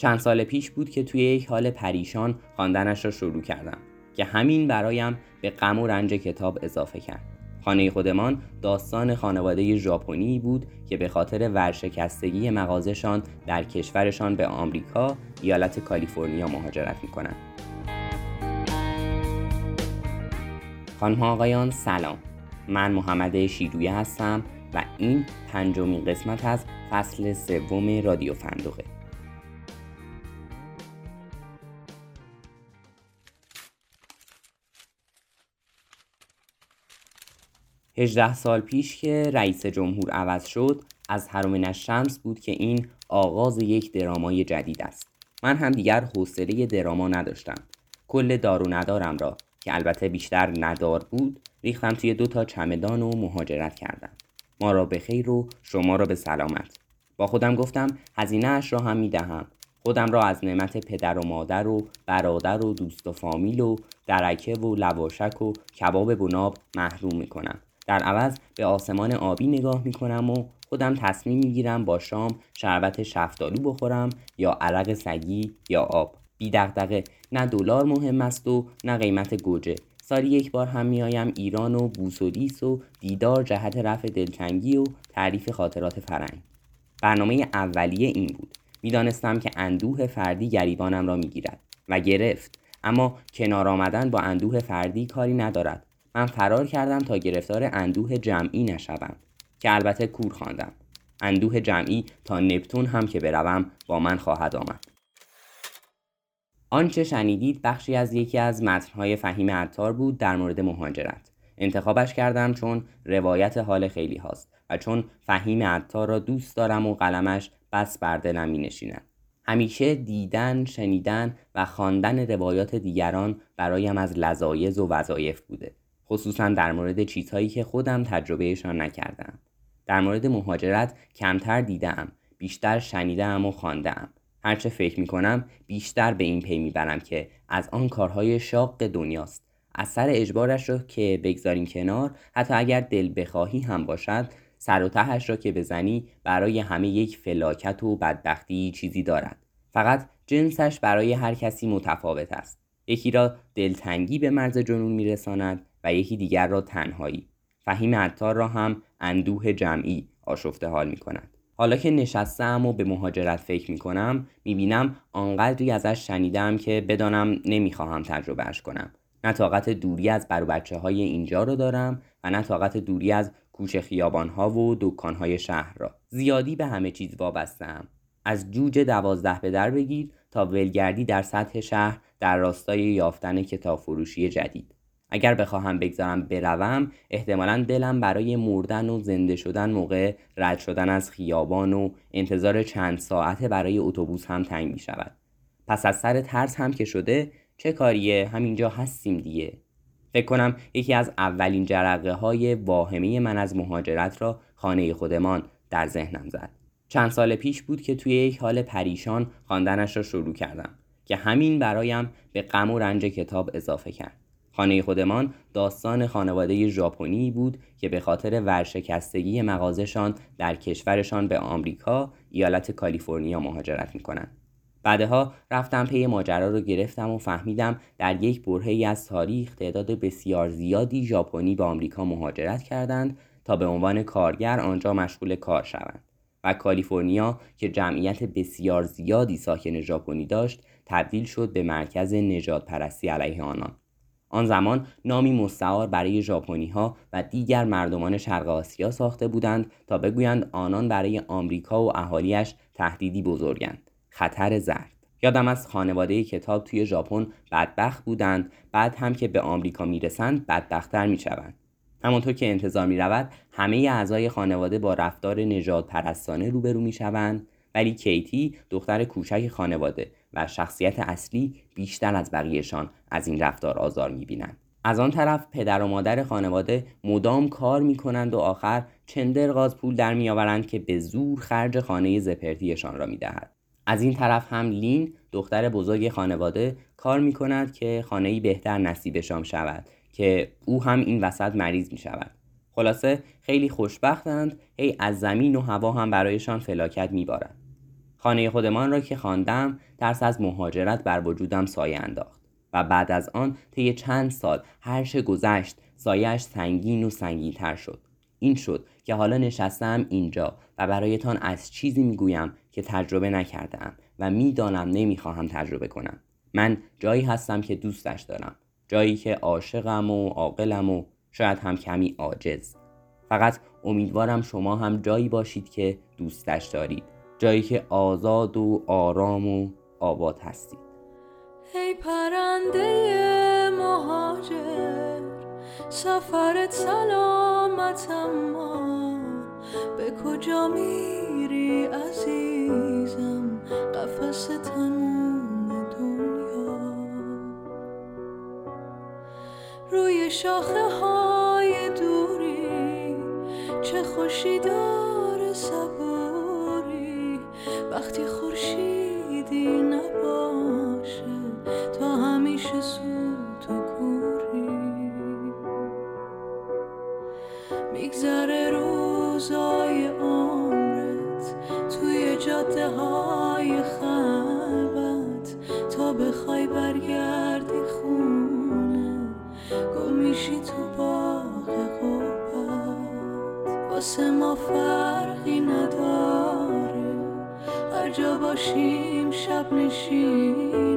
چند سال پیش بود که توی یک حال پریشان خواندنش را شروع کردم که همین برایم به غم و رنج کتاب اضافه کرد. خانه خودمان داستان خانواده ژاپنی بود که به خاطر ورشکستگی مغازشان در کشورشان به آمریکا ایالت کالیفرنیا مهاجرت می‌کنند. خانم آقایان سلام. من محمد شیرویه هستم و این پنجمین قسمت از فصل سوم رادیو فندقه. 18 سال پیش که رئیس جمهور عوض شد از حرم نشمس بود که این آغاز یک درامای جدید است. من هم دیگر حوصله دراما نداشتم. کل دار ندارم را که البته بیشتر ندار بود ریختم توی دو تا چمدان و مهاجرت کردم. ما را به خیر و شما را به سلامت. با خودم گفتم هزینه اش را هم می دهم خودم را از نعمت پدر و مادر و برادر و دوست و فامیل و درکه و لواشک و کباب بناب محروم می کنم در عوض به آسمان آبی نگاه می کنم و خودم تصمیم می گیرم با شام شربت شفتالو بخورم یا عرق سگی یا آب. بی دغدغه. نه دلار مهم است و نه قیمت گوجه. سالی یک بار هم میآیم ایران و بوس و دیس و دیدار جهت رفع دلتنگی و تعریف خاطرات فرنگ. برنامه اولیه این بود. می‌دانستم که اندوه فردی گریبانم را می‌گیرد و گرفت. اما کنار آمدن با اندوه فردی کاری ندارد. من فرار کردم تا گرفتار اندوه جمعی نشوم که البته کور خواندم اندوه جمعی تا نپتون هم که بروم با من خواهد آمد آنچه شنیدید بخشی از یکی از متنهای فهیم عطار بود در مورد مهاجرت انتخابش کردم چون روایت حال خیلی هاست و چون فهیم عطار را دوست دارم و قلمش بس بر دلم می نشیند. همیشه دیدن، شنیدن و خواندن روایات دیگران برایم از لذایز و وظایف بوده. خصوصا در مورد چیزهایی که خودم تجربهشان نکردم. در مورد مهاجرت کمتر دیدم بیشتر شنیدم و خواندم. هرچه فکر می کنم بیشتر به این پی می‌برم که از آن کارهای شاق دنیاست. از سر اجبارش را که بگذاریم کنار حتی اگر دل بخواهی هم باشد سر و تهش را که بزنی برای همه یک فلاکت و بدبختی چیزی دارد. فقط جنسش برای هر کسی متفاوت است. یکی را دلتنگی به مرز جنون میرساند و یکی دیگر را تنهایی. فهیم عطار را هم اندوه جمعی آشفته حال می کند. حالا که نشستم و به مهاجرت فکر می کنم می بینم آنقدری ازش شنیدم که بدانم نمی‌خواهم تجربهش کنم. نه طاقت دوری از بر بچه های اینجا رو دارم و نه طاقت دوری از کوچه خیابان ها و دکان های شهر را. زیادی به همه چیز وابستم از جوجه دوازده به در بگیر تا ولگردی در سطح شهر در راستای یافتن کتاب فروشی جدید. اگر بخواهم بگذارم بروم احتمالا دلم برای مردن و زنده شدن موقع رد شدن از خیابان و انتظار چند ساعته برای اتوبوس هم تنگ می شود پس از سر ترس هم که شده چه کاریه؟ همینجا هستیم دیگه. فکر کنم یکی از اولین جرقه های واهمه من از مهاجرت را خانه خودمان در ذهنم زد. چند سال پیش بود که توی یک حال پریشان خواندنش را شروع کردم که همین برایم به غم و رنج کتاب اضافه کرد. خانه خودمان داستان خانواده ژاپنی بود که به خاطر ورشکستگی مغازشان در کشورشان به آمریکا ایالت کالیفرنیا مهاجرت می‌کنند. بعدها رفتم پی ماجرا رو گرفتم و فهمیدم در یک برهه از تاریخ تعداد بسیار زیادی ژاپنی به آمریکا مهاجرت کردند تا به عنوان کارگر آنجا مشغول کار شوند و کالیفرنیا که جمعیت بسیار زیادی ساکن ژاپنی داشت تبدیل شد به مرکز نجات پرستی علیه آنان. آن زمان نامی مستعار برای ژاپنی ها و دیگر مردمان شرق آسیا ساخته بودند تا بگویند آنان برای آمریکا و اهالیش تهدیدی بزرگند. خطر زرد. یادم از خانواده کتاب توی ژاپن بدبخت بودند بعد هم که به آمریکا می‌رسند بدبختتر می‌شوند. همانطور که انتظار می رود همه اعضای خانواده با رفتار نجات پرستانه روبرو می شوند ولی کیتی دختر کوچک خانواده و شخصیت اصلی بیشتر از بقیهشان از این رفتار آزار می‌بینند از آن طرف پدر و مادر خانواده مدام کار می‌کنند و آخر چندر غاز پول در میآورند که به زور خرج خانه زپرتیشان را می‌دهد از این طرف هم لین دختر بزرگ خانواده کار می کند که خانه بهتر نصیبشان شود که او هم این وسط مریض می شود. خلاصه خیلی خوشبختند هی از زمین و هوا هم برایشان فلاکت می بارد. خانه خودمان را که خواندم ترس از مهاجرت بر وجودم سایه انداخت و بعد از آن طی چند سال هر چه گذشت سایهش سنگین و سنگینتر شد. این شد که حالا نشستم اینجا و برایتان از چیزی می‌گویم که تجربه نکردم و می‌دانم نمی‌خواهم تجربه کنم. من جایی هستم که دوستش دارم جایی که عاشقم و عاقلم و شاید هم کمی عاجز. فقط امیدوارم شما هم جایی باشید که دوستش دارید. جایی که آزاد و آرام و آباد هستید. ای پرنده مهاجر سفرت سلامت اما به کجا میری عزیزم؟ قفص تموم دنیا. روی شاخه های دوری چه خوشی داره صبوری وقتی خورشیدی نباشه تا همیشه سوت و کوری. میگذره روزای عمرت توی جاده های خلوت. تا بخوای برگردی خونه گم میشی تو باغ قربت واسه ما فرقی نداره. جا باشیم شب نشینیم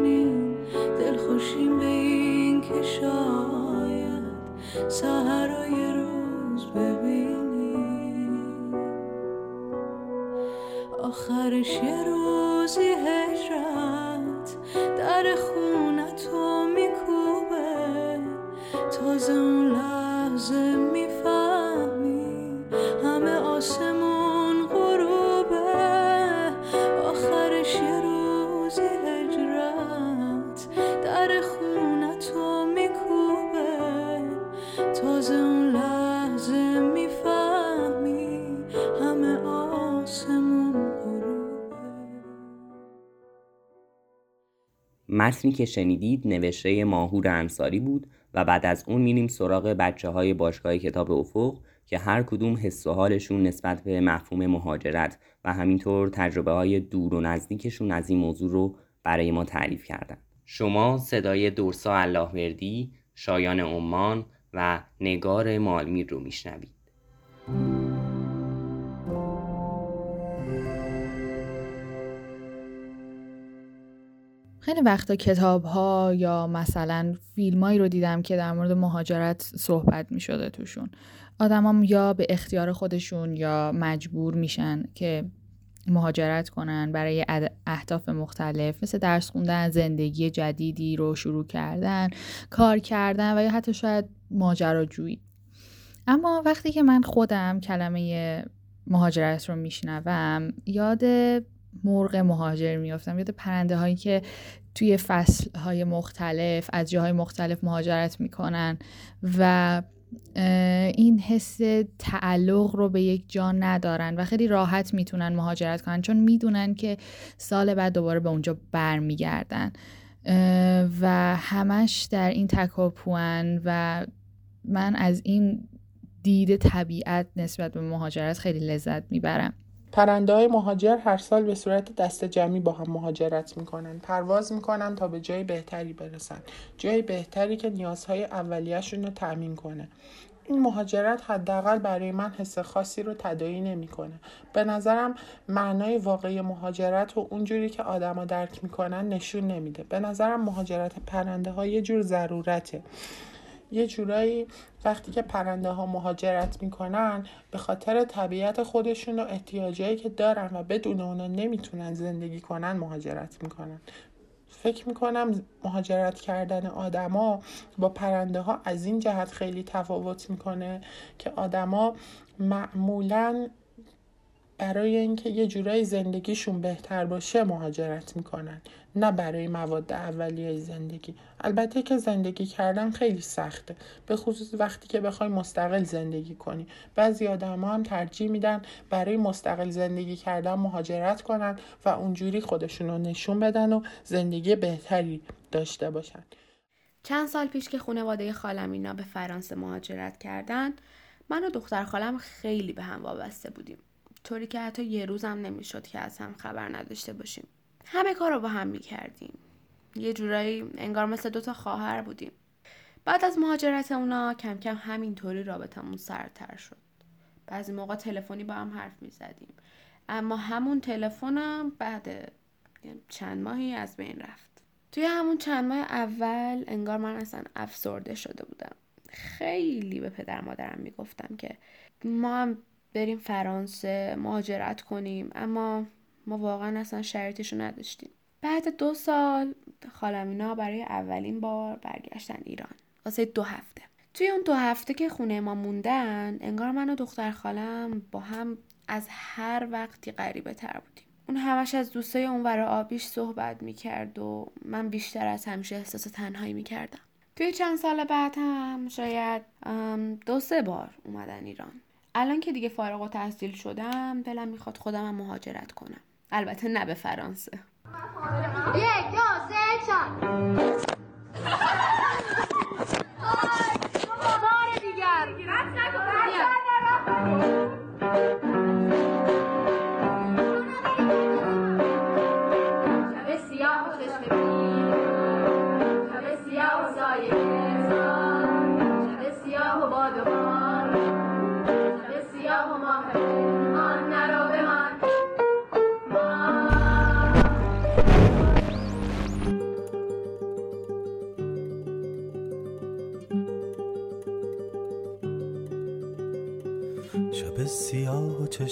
متنی که شنیدید نوشته ماهور انصاری بود و بعد از اون میریم سراغ بچه های باشگاه کتاب افق که هر کدوم حس و حالشون نسبت به مفهوم مهاجرت و همینطور تجربه های دور و نزدیکشون از این موضوع رو برای ما تعریف کردن. شما صدای دورسا اللهوردی، شایان عمان و نگار مالمیر رو میشنوید. خیلی وقتا کتاب ها یا مثلا فیلمایی رو دیدم که در مورد مهاجرت صحبت می شده توشون. آدمام یا به اختیار خودشون یا مجبور میشن که مهاجرت کنن برای اهداف مختلف مثل درس خوندن زندگی جدیدی رو شروع کردن کار کردن و یا حتی شاید ماجراجویی. اما وقتی که من خودم کلمه مهاجرت رو میشنوم یاد مرغ مهاجر میافتم. یاد پرنده هایی که توی فصل های مختلف از جاهای مختلف مهاجرت می‌کنن و این حس تعلق رو به یک جا ندارن و خیلی راحت می‌تونن مهاجرت کنن چون می‌دونن که سال بعد دوباره به اونجا برمیگردن. و همش در این تکاپوان و من از این دید طبیعت نسبت به مهاجرت خیلی لذت می‌برم. پرنده های مهاجر هر سال به صورت دست جمعی با هم مهاجرت می‌کنن. پرواز می‌کنن تا به جای بهتری برسن. جای بهتری که نیازهای اولیهشون رو تأمین کنه. این مهاجرت حداقل برای من حس خاصی رو تدایی نمی‌کنه. به نظرم معنای واقعی مهاجرت و اونجوری که آدما درک می‌کنن نشون نمیده. به نظرم مهاجرت پرنده ها یه جور ضرورته. یه جورایی وقتی که پرنده ها مهاجرت می‌کنن به خاطر طبیعت خودشون و احتیاجایی که دارن و بدون اونا نمی‌تونن زندگی کنن مهاجرت می‌کنن. فکر می‌کنم مهاجرت کردن آدما با پرنده ها از این جهت خیلی تفاوت می‌کنه که آدما معمولا برای اینکه یه جورایی زندگیشون بهتر باشه مهاجرت می‌کنن. نه برای مواد اولیه زندگی. البته که زندگی کردن خیلی سخته. به خصوص وقتی که بخوای مستقل زندگی کنی. بعضی آدم هم ترجیح میدن برای مستقل زندگی کردن مهاجرت کنن و اونجوری خودشون رو نشون بدن و زندگی بهتری داشته باشن. چند سال پیش که خانواده خالم اینا به فرانسه مهاجرت کردن من و دختر خالم خیلی به هم وابسته بودیم. طوری که حتی یه روزم نمی‌شد که از هم خبر نداشته باشیم. همه کار رو با هم می‌کردیم. یه جورایی انگار مثل دوتا خواهر بودیم. بعد از مهاجرت اونا کم کم همینطوری رابطمون سرتر شد. بعضی موقع تلفنی با هم حرف می‌زدیم. اما همون تلفنم بعد چند ماهی از بین رفت. توی همون چند ماه اول انگار من اصلا افسرده شده بودم. خیلی به پدر مادرم می‌گفتم که ما هم بریم فرانسه مهاجرت کنیم. اما ما واقعا اصلا شرایطش رو نداشتیم. بعد دو سال خالمینا برای اولین بار برگشتن ایران. واسه دو هفته. توی اون دو هفته که خونه ما موندن انگار من و دختر خالم با هم از هر وقتی غریبه تر بودیم. اون همش از دوستای اونور آبیش صحبت می‌کرد و من بیشتر از همیشه احساس تنهایی می‌کردم. توی چند سال بعد هم شاید دو سه بار اومدن ایران. الان که دیگه فارغ و تحصیل شدم دلم می‌خواد خودم هم مهاجرت کنم. البته نه به فرانسه. یک دو سه چهار.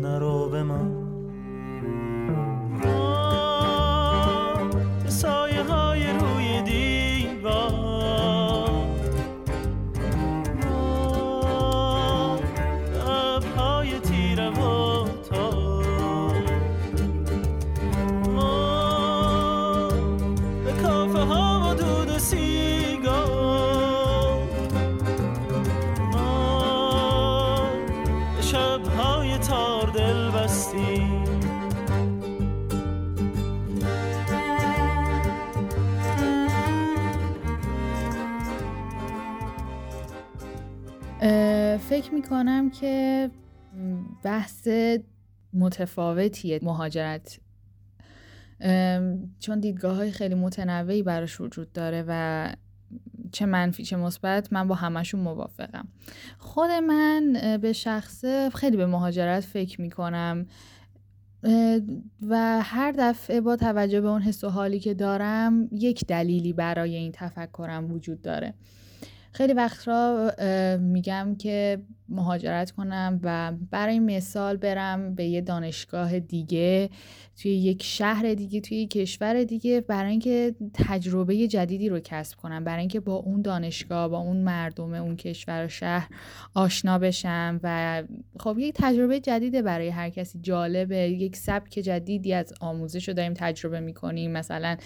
نرو به من. فکر می‌کنم که بحث متفاوتیه مهاجرت. چون دیدگاه های خیلی متنوعی براش وجود داره و چه منفی چه مثبت من با همشون موافقم. خود من به شخصه خیلی به مهاجرت فکر می‌کنم و هر دفعه با توجه به اون حس و حالی که دارم یک دلیلی برای این تفکرم وجود داره. خیلی وقت را میگم که مهاجرت کنم و برای مثال برم به یه دانشگاه دیگه توی یک شهر دیگه توی یک کشور دیگه برای اینکه تجربه جدیدی رو کسب کنم برای اینکه با اون دانشگاه با اون مردم اون کشور و شهر آشنا بشم و خب یک تجربه جدیده برای هر کسی جالبه. یک سبک جدیدی از آموزش رو داریم تجربه می‌کنیم. مثلا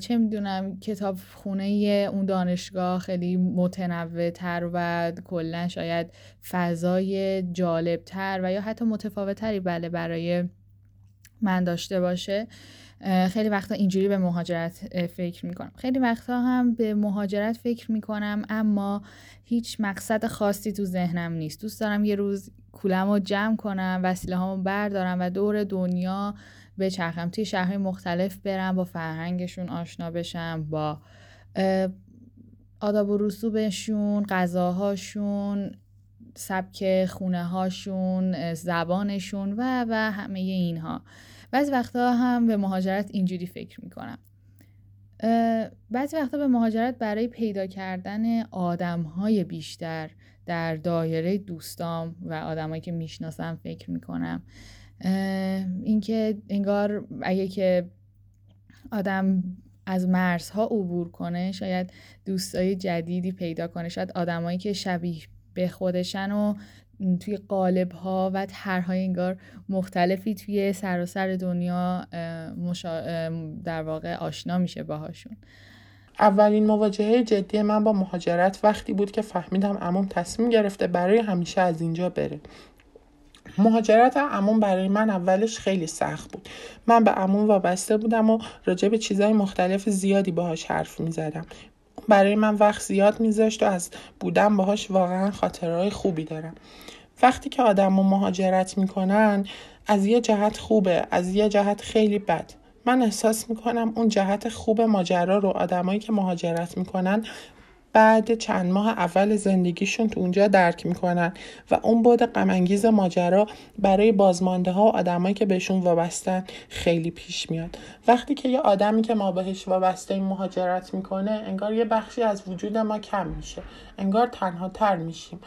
چه می‌دونم کتاب خونه اون دانشگاه خیلی متنوع تر و کلا شاید فضای جالبتر و یا حتی متفاوتتری بله برای من داشته باشه خیلی وقتا اینجوری به مهاجرت فکر می‌کنم. خیلی وقتا هم به مهاجرت فکر می‌کنم اما هیچ مقصد خاصی تو ذهنم نیست. دوست دارم یه روز کولم رو جمع کنم وسیله هامو بردارم و دور دنیا بچرخم توی شهرهای مختلف برم با فرهنگشون آشنا بشم با آداب و رسوبشون غذاهاشون سبک خونه هاشون زبانشون و و همه اینها. بعضی وقتا هم به مهاجرت اینجوری فکر می‌کنم. بعضی وقتا به مهاجرت برای پیدا کردن آدم های بیشتر در دایره دوستام و آدمایی که می‌شناسم فکر می‌کنم. اینکه انگار اگه که آدم از مرزها عبور کنه شاید دوستای جدیدی پیدا کنه. شاید آدمایی که شبیه به خودشن و توی قالب ها و طرحهای انگار مختلفی توی سراسر دنیا در واقع آشنا میشه باهاشون. اولین مواجهه جدی من با مهاجرت وقتی بود که فهمیدم عموم تصمیم گرفته برای همیشه از اینجا بره. مهاجرت عموم برای من اولش خیلی سخت بود. من به عموم وابسته بودم و راجع به چیزهای مختلف زیادی باهاش حرف می زدم. برای من وقت زیاد میذاشت و از بودم باهاش واقعا خاطرهای خوبی دارم. وقتی که آدم و مهاجرت می‌کنن از یه جهت خوبه از یه جهت خیلی بد. من احساس می‌کنم اون جهت خوب ماجرا رو آدمایی که مهاجرت می‌کنن بعد چند ماه اول زندگیشون تو اونجا درک می‌کنن و اون بود غمانگیز ماجرا برای بازمانده ها و آدمایی که بهشون وابستن خیلی پیش میاد. وقتی که یه آدمی که ما بهش وابسته این مهاجرت می‌کنه انگار یه بخشی از وجود ما کم میشه. انگار تنها تر میشیم.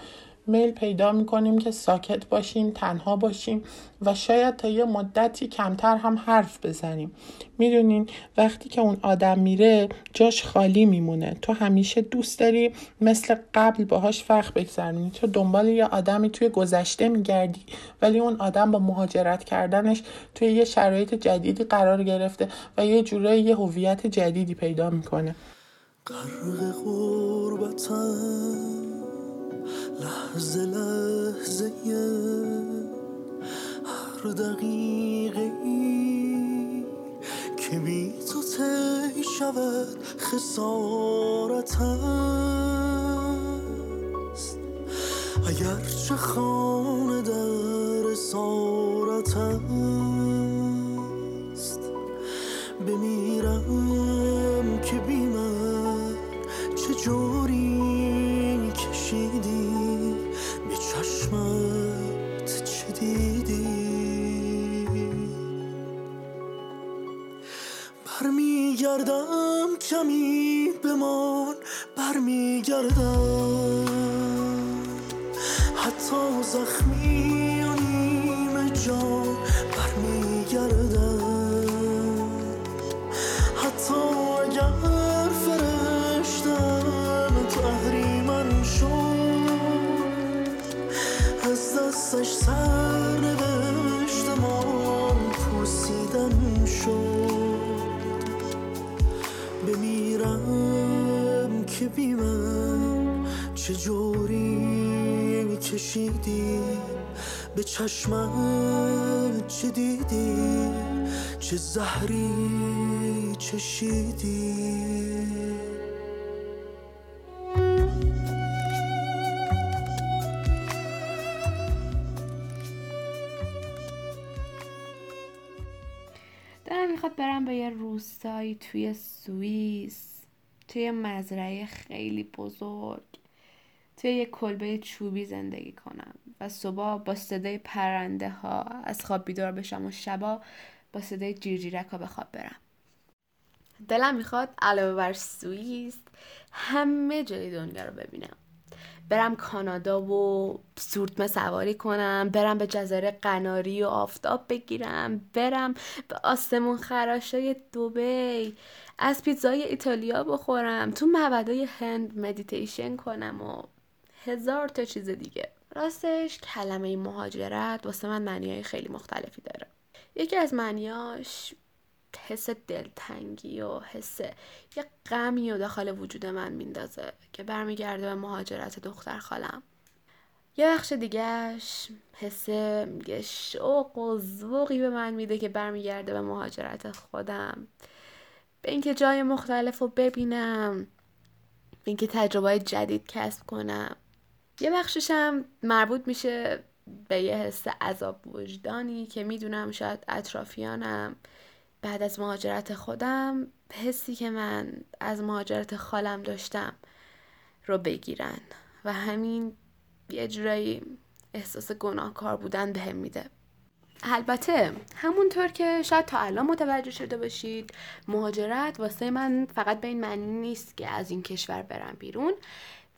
میل پیدا می‌کنیم که ساکت باشیم تنها باشیم و شاید تا یه مدتی کمتر هم حرف بزنیم. می‌دونین وقتی که اون آدم میره جاش خالی میمونه. تو همیشه دوست داری مثل قبل باهاش وقت بگذرونی. تو دنبال یه آدمی توی گذشته میگردی ولی اون آدم با مهاجرت کردنش توی یه شرایط جدیدی قرار گرفته و یه جورایی یه هویت جدیدی پیدا می‌کنه. لحظه لحظه هر دقیقه ای که بی تو تی شود خسارت است. چه خانه در سارت است. بمیرم. من چه جوری کشیدی به چشمت چه دیدی؟ چه زهری چشیدی؟ برم به یه روستایی توی سوئیس توی مزرعه خیلی بزرگ. توی یه کلبه چوبی زندگی کنم و صبح با صدای پرنده ها از خواب بیدار بشم و شبا با صدای جیرجیرک ها به خواب برم. دلم می‌خواد علاوه بر سوئیس همه جای دنیا رو ببینم. برم کانادا و سورتمه سواری کنم برم به جزایر قناری و آفتاب بگیرم برم به آسمون خراشای دوبی از پیتزای ایتالیا بخورم تو معبدای هند مدیتیشن کنم و هزار تا چیز دیگه. راستش کلمه مهاجرت واسه من معنیهای خیلی مختلفی داره. یکی از معنیاش حس دلتنگی و حس یه غمی و داخل وجود من میندازه که برمیگرده به مهاجرت دختر خالم. یه بخش دیگهش حس یه شوق و ذوقی به من میده که برمیگرده به مهاجرت خودم. به اینکه جای مختلف رو ببینم به اینکه تجربه جدید کسب کنم. یه بخششم مربوط میشه به یه حس عذاب وجدانی که می‌دونم شاید اطرافیانم بعد از مهاجرت خودم حسی که من از مهاجرت خالم داشتم رو بگیرن و همین یه جورایی احساس گناهکار بودن بهم میده. البته همونطور که شاید تا الان متوجه شده باشید مهاجرت واسه من فقط به این معنی نیست که از این کشور برم بیرون.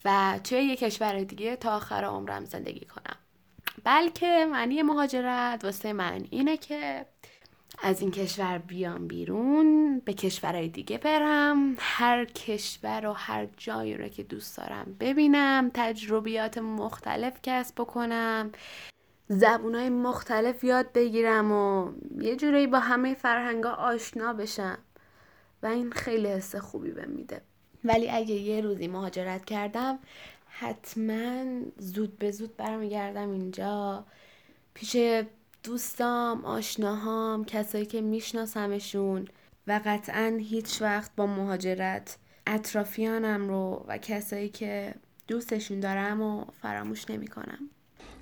و توی یه کشور دیگه تا آخر عمرم زندگی کنم. بلکه معنی مهاجرت واسه من اینه که از این کشور بیام بیرون به کشورهای دیگه برم هر کشور و هر جایی رو که دوست دارم ببینم تجربیات مختلف کسب بکنم زبونهای مختلف یاد بگیرم و یه جورایی با همه فرهنگا آشنا بشم. و این خیلی حس خوبی بهم میده. ولی اگه یه روزی مهاجرت کردم حتما زود به زود برمیگردم اینجا پیش دوستام آشناهام کسایی که میشناسمشون و قطعا هیچ وقت با مهاجرت اطرافیانم رو و کسایی که دوستشون دارم و فراموش نمی‌کنم.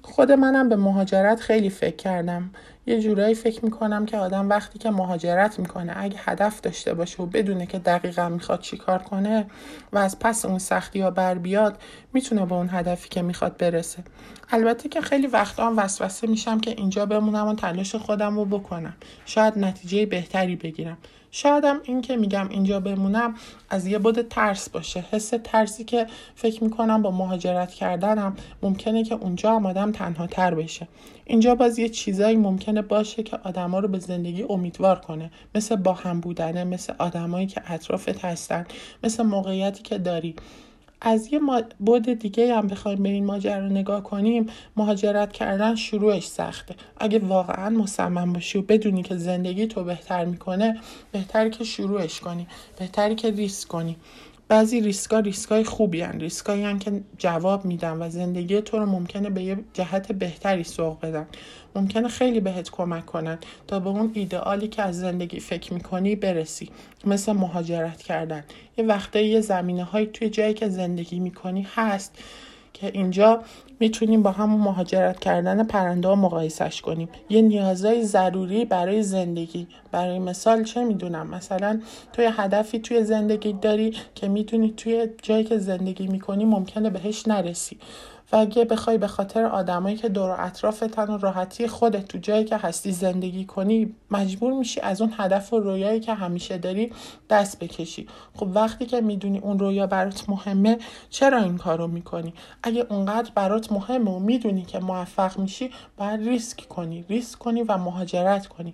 خود منم به مهاجرت خیلی فکر کردم یه جورایی فکر می‌کنم که آدم وقتی که مهاجرت می‌کنه اگه هدف داشته باشه و بدونه که دقیقا می‌خواد چیکار کنه و از پس اون سختی ها بر بیاد می‌تونه به اون هدفی که می‌خواد برسه. البته که خیلی وقتا هم وسوسه میشم که اینجا بمونم و تلاش خودم رو بکنم. شاید نتیجه بهتری بگیرم. شایدم این که میگم اینجا بمونم از یه بود ترس باشه. حس ترسی که فکر می‌کنم با مهاجرت کردنم ممکنه که اونجا هم آدم تنها تر بشه. اینجا باز یه چیزایی ممکنه باشه که آدما رو به زندگی امیدوار کنه. مثل با هم بودنه مثل آدمایی که اطرافت هستن مثل موقعیتی که داری. از یه بود دیگه هم بخوایم به این ماجرا نگاه کنیم مهاجرت کردن شروعش سخته اگه واقعا مصمم باشی و بدونی که زندگی تو بهتر می‌کنه بهتری که شروعش کنی بهتری که ریسک کنی بعضی ریسکا ریسکای خوبی هن. ریسکایی هن که جواب میدن و زندگی تو رو ممکنه به یه جهت بهتری سوق بدن ممکنه خیلی بهت کمک کنن تا به اون ایدئالی که از زندگی فکر می‌کنی برسی مثل مهاجرت کردن. یه وقته یه زمینه های توی جایی که زندگی می‌کنی هست که اینجا می‌تونیم با همون مهاجرت کردن پرنده ها مقایسش کنیم یه نیازهای ضروری برای زندگی. برای مثال چه می‌دونم؟ مثلا توی هدفی توی زندگی داری که می‌تونی توی جایی که زندگی می‌کنی ممکنه بهش نرسی. و اگه بخوای به خاطر آدمایی که دور و اطرافتن و راحتی خودت تو جایی که هستی زندگی کنی مجبور میشی از اون هدف و رویایی که همیشه داری دست بکشی. خب وقتی که می‌دونی اون رویا برات مهمه چرا این کارو می‌کنی؟ اگه اونقدر برات مهمه و می‌دونی که موفق میشی باید ریسک کنی. ریسک کنی و مهاجرت کنی.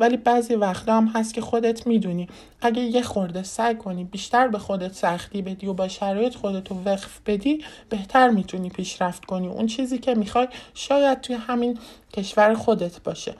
ولی بعضی وقتا هم هست که خودت می‌دونی. اگه یه خورده سعی کنی بیشتر به خودت سختی بدی و با شرایط خودت رو وقف بدی بهتر می‌تونی پیشرفت کنی. اون چیزی که می‌خوای شاید توی همین کشور خودت باشه.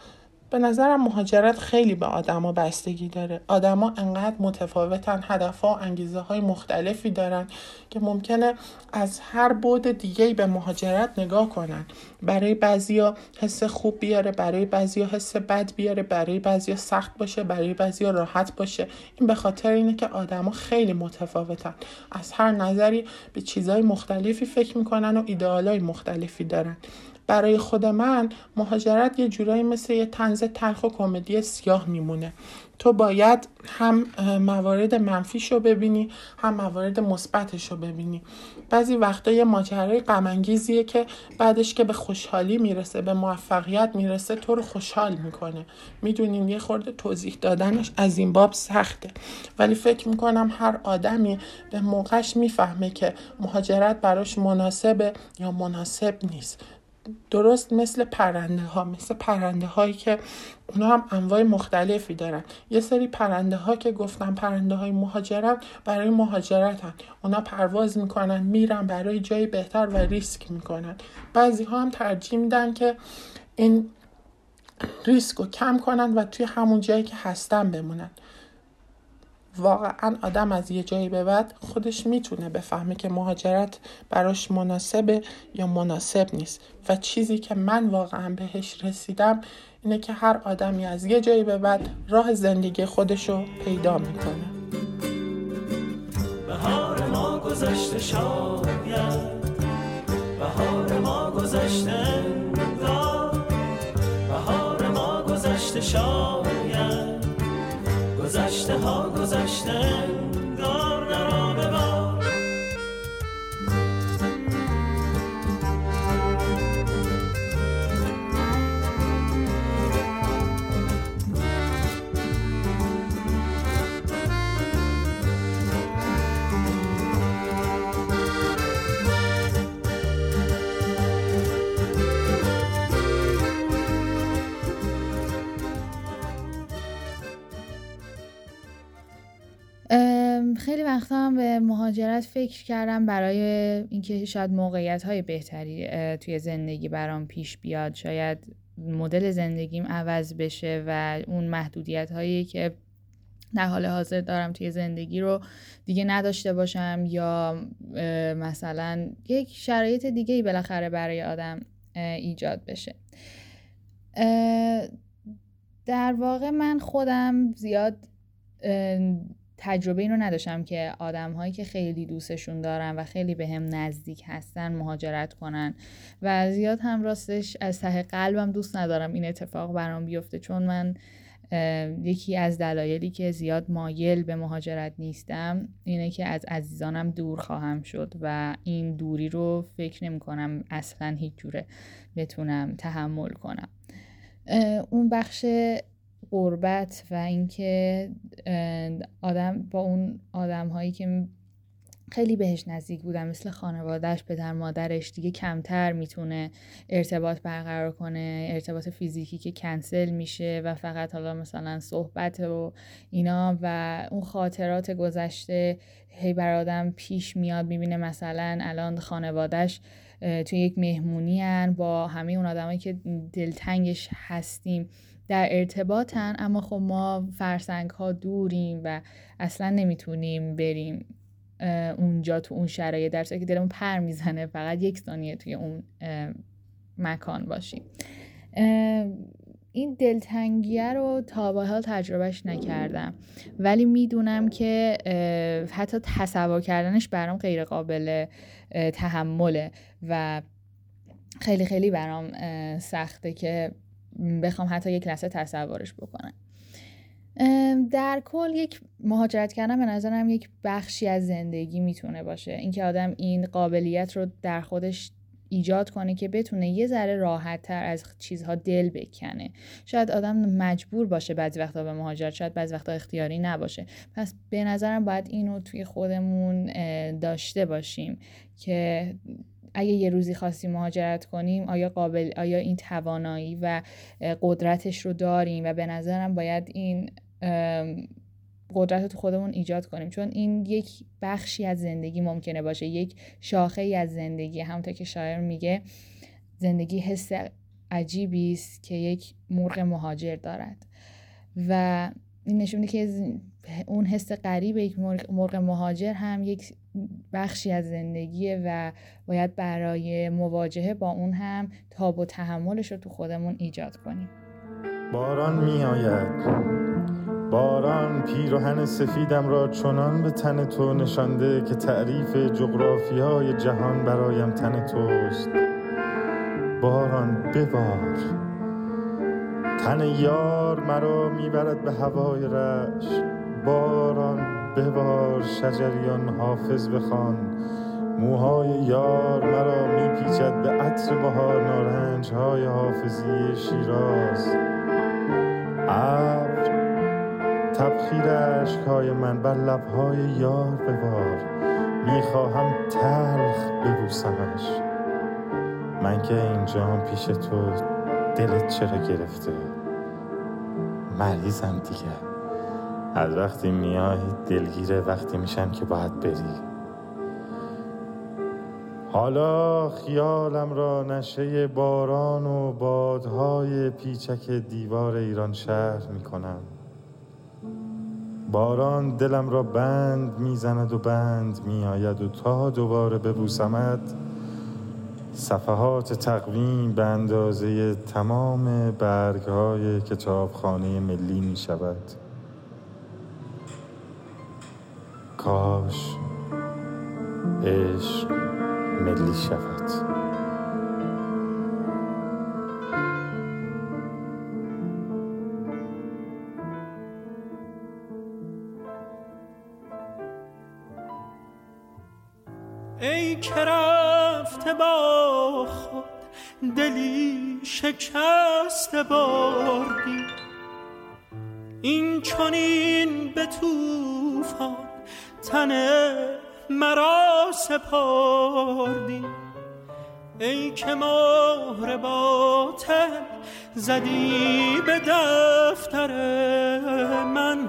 به نظرم مهاجرت خیلی به آدما بستگی داره. آدما انقدر متفاوتن هدفها و انگیزه های مختلفی دارن که ممکنه از هر بود دیگه به مهاجرت نگاه کنن. برای بعضیا حس خوب بیاره برای بعضیا حس بد بیاره برای بعضیا سخت باشه برای بعضیا راحت باشه. این به خاطر اینه که آدما خیلی متفاوتن. از هر نظری به چیزهای مختلفی فکر می‌کنن و ایدئالای مختلفی دارن. برای خود من مهاجرت یه جورایی مثل یه تنز تلخ و کمدی سیاه میمونه. تو باید هم موارد منفیش ببینی هم موارد مثبتش رو ببینی. بعضی وقتا یه ماجرای غمانگیزیه که بعدش که به خوشحالی می‌رسه به موفقیت می‌رسه تو رو خوشحال می‌کنه. می‌دونین یه خورده توضیح دادنش از این باب سخته. ولی فکر می‌کنم هر آدمی به موقعش می‌فهمه که مهاجرت براش مناسبه یا مناسب نیست. درست مثل پرنده ها مثل پرنده هایی که اونا هم انواع مختلفی دارن. یه سری پرنده ها که گفتم پرنده های مهاجرت برای مهاجرت هن. اونا پرواز می‌کنن میرن برای جای بهتر و ریسک می‌کنن. بعضی ها هم ترجیح میدن که این ریسک رو کم کنن و توی همون جایی که هستن بمونن. واقعا آدم از یه جایی به بعد خودش می‌تونه بفهمه که مهاجرت براش مناسبه یا مناسب نیست. و چیزی که من واقعا بهش رسیدم اینه که هر آدمی از یه جایی به بعد راه زندگی خودشو پیدا می‌کنه. بهار ما گذشته شاید. بهار ما گذشته بهار ما گذشته شاید. گذشته ها گذشته دار خیلی وقتا هم به مهاجرت فکر کردم برای اینکه شاید موقعیت های بهتری توی زندگی برام پیش بیاد. شاید مدل زندگیم عوض بشه و اون محدودیت هایی که در حال حاضر دارم توی زندگی رو دیگه نداشته باشم یا مثلا یک شرایط دیگه ای بالاخره برای آدم ایجاد بشه. در واقع من خودم زیاد تجربه این رو نداشتم که آدم هایی که خیلی دوستشون دارن و خیلی به هم نزدیک هستن مهاجرت کنن. و زیاد هم راستش از ته قلبم دوست ندارم این اتفاق برام بیفته چون من یکی از دلایلی که زیاد مایل به مهاجرت نیستم اینه که از عزیزانم دور خواهم شد و این دوری رو فکر نمی کنم اصلا هیچ جوره بتونم تحمل کنم. اون بخش قربت و اینکه آدم با اون آدم هایی که خیلی بهش نزدیک بودم مثل خانوادهش پدر مادرش دیگه کمتر می‌تونه ارتباط برقرار کنه ارتباط فیزیکی که کنسل میشه و فقط حالا مثلا صحبت و اینا و اون خاطرات گذشته هی بر آدم پیش میاد می‌بینه مثلا الان خانوادهش توی یک مهمونی هن با همه اون آدمایی که دلتنگش هستیم. در ارتباطن اما خب ما فرسنگ ها دوریم و اصلا نمی‌تونیم بریم اونجا تو اون شرایط. در که دلمون پر می‌زنه فقط یک ثانیه توی اون مکان باشیم. این دلتنگیه رو تا به حال تجربهش نکردم. ولی می‌دونم که حتی تصور کردنش برام غیر قابل تحمله و خیلی خیلی برام سخته که بخوام حتی یک لحظه تصورش بکنم. در کل یک مهاجرت کردن به نظرم یک بخشی از زندگی می‌تونه باشه. اینکه آدم این قابلیت رو در خودش ایجاد کنه که بتونه یه ذره راحت تر از چیزها دل بکنه. شاید آدم مجبور باشه بعضی وقتا به مهاجرت شاید بعضی وقتا اختیاری نباشه. پس به نظرم باید اینو توی خودمون داشته باشیم که اگه یه روزی خواستیم مهاجرت کنیم آیا قابل آیا این توانایی و قدرتش رو داریم؟ و به نظرم باید این قدرت رو تو خودمون ایجاد کنیم. چون این یک بخشی از زندگی ممکنه باشه یک شاخه ای از زندگی. همونطور که شاعر میگه زندگی حس عجیبی است که یک مرغ مهاجر دارد. و این نشون که اون حس قریب یک مرغ مهاجر هم یک بخشی از زندگیه و باید برای مواجهه با اون هم تاب و تحملش رو تو خودمون ایجاد کنیم. باران می آید باران پیروهن سفیدم را چنان به تن تو نشانده که تعریف جغرافی های جهان برایم تن توست. باران ببار. تن یار مرا می‌برد به هوای رش باران ببار شجریان حافظ بخوان. موهای یار مرا میپیچد به عطر بهار نارنج های حافظی شیراز. ابر تبخیر اشکهای من بر لبهای یار ببار. می‌خواهم تلخ ببوسمش. من که اینجا پیش تو دلت چرا گرفته؟ مریضم دیگه از وقتی میای دلگیره وقتی میشم که باید بری. حالا خیالم را نشه باران و بادهای پیچک دیوار ایران شهر می‌کنم. باران دلم را بند می‌زند و بند میآید و تا دوباره ببوسمت صفحات تقویم به اندازه تمام برگهای کتابخانه ملی می شود کاش عشق ملی شود. ای که با خود دلی شکست بردی. این چنین به توفان تن مرا سپردی. ای که مهر باطل زدی به دفتر من.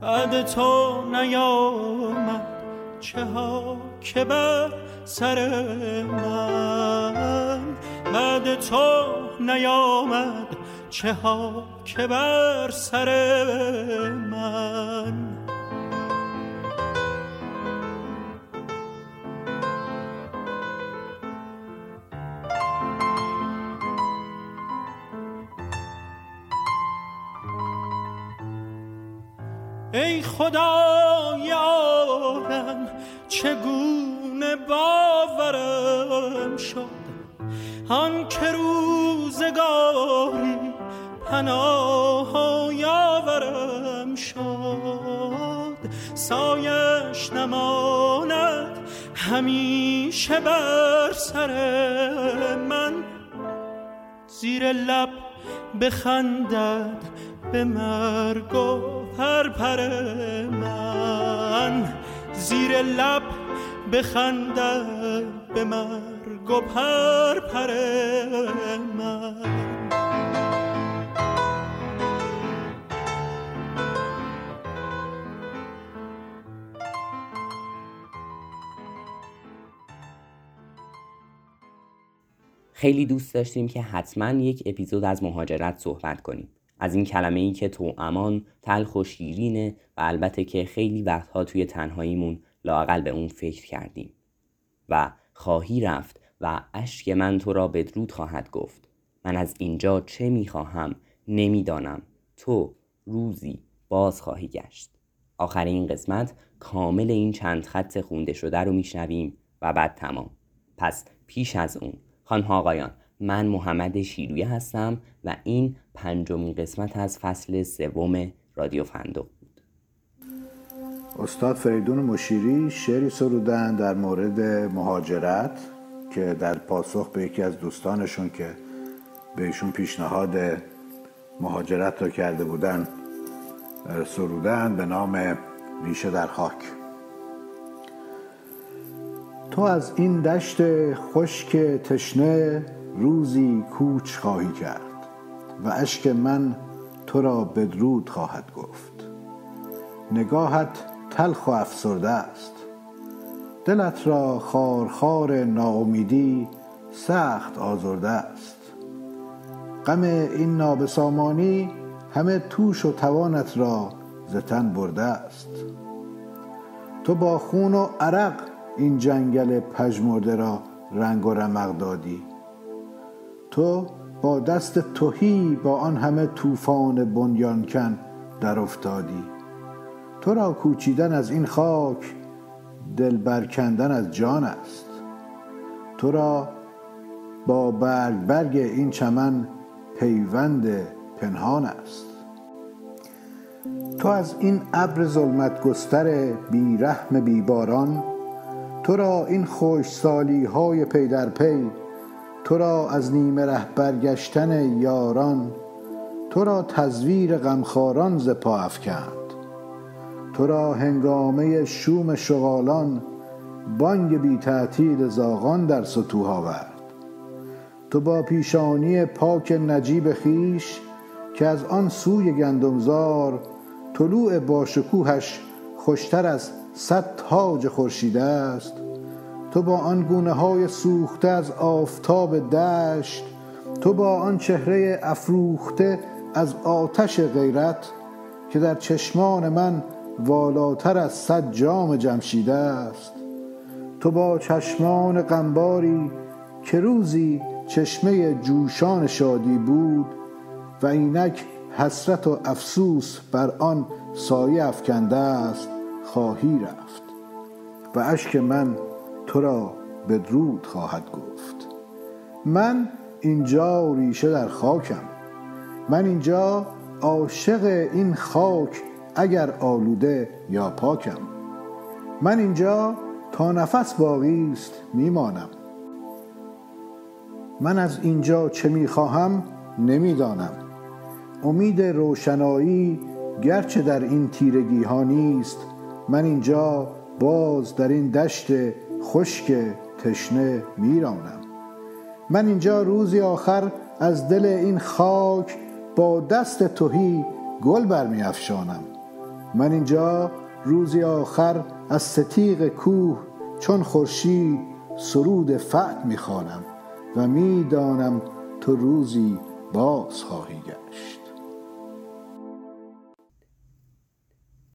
بعد تو نیامد چه ها که بر سر من. بعد تو نیامد چه ها که بر سر من. ای خدای عالم چگونه باورم شد؟ آن که روزگاری پناه یاورم شد. سایش نماند همیشه بر سر من. زیر لب بخندد به مرگ و پرپر من. زیر لب بخندد به مرگ و پرپر من. خیلی دوست داشتیم که حتما یک اپیزود از مهاجرت صحبت کنیم. از این کلمه ای که تو امان تلخ و شیرینه و البته که خیلی وقتها توی تنهاییمون لاقل به اون فکر کردیم. و خواهی رفت و اشک من تو را بدرود خواهد گفت. من از اینجا چه می‌خواهم نمی‌دانم. تو روزی باز خواهی گشت. آخر این قسمت کامل این چند خط خونده شده رو میشنویم و بعد تمام. پس پیش از اون خانم آقایان من محمد شیرویه هستم و این پنجمین قسمت از فصل سوم رادیو فندق بود. استاد فریدون مشیری شعری سرودن در مورد مهاجرت که در پاسخ به یکی از دوستانشون که بهشون پیشنهاد مهاجرت را کرده بودن سرودن به نام ریشه در خاک. تو از این دشت خشک تشنه روزی کوچ خواهی کرد و اشک من تو را بدرود خواهد گفت. نگاهت تلخ و افسرده است. دلت را خارخار ناامیدی سخت آزرده است. غم این نابسامانی همه توش و توانت را زتن برده است. تو با خون و عرق این جنگل پژمرده را رنگ و رمق دادی. تو با دست توهی با آن همه طوفان بنیانکن در افتادی. تو را کوچیدن از این خاک دل برکندن از جان است. تو را با برگ برگ این چمن پیوند پنهان است. تو از این ابر ظلمت گستر بی رحم بی باران تو را این خوش سالی های پی در پی تو را از نیمه ره برگشتن یاران تو را تزویر غمخواران ز پا افکند. تو را هنگامه شوم شغالان بانگ بی تعطیل زاغان در سطوح آورد. تو با پیشانی پاک نجیب خیش که از آن سوی گندمزار طلوع باشکوهش خوشتر از صد تاج خورشیده است. تو با آن گونه های سوخته از آفتاب دشت تو با آن چهره افروخته از آتش غیرت که در چشمان من والاتر از صد جام جمشیده است. تو با چشمان غمباری که روزی چشمه جوشان شادی بود و اینک حسرت و افسوس بر آن سایه افکنده است خواهی رفت. و اشک من تو را بدرود خواهد گفت. من اینجا ریشه در خاکم. من اینجا عاشق این خاک اگر آلوده یا پاکم. من اینجا تا نفس باقی است میمانم. من از اینجا چه می‌خواهم نمی‌دانم. امید روشنایی گرچه در این تیرگی ها نیست من اینجا باز در این دشت خشک تشنه میرانم. من اینجا روزی آخر از دل این خاک با دست توهی گل برمی افشانم من اینجا روزی آخر از ستیق کوه چون خورشید سرود فتح می‌خوانم و می‌دانم تو روزی باز خواهی گشت.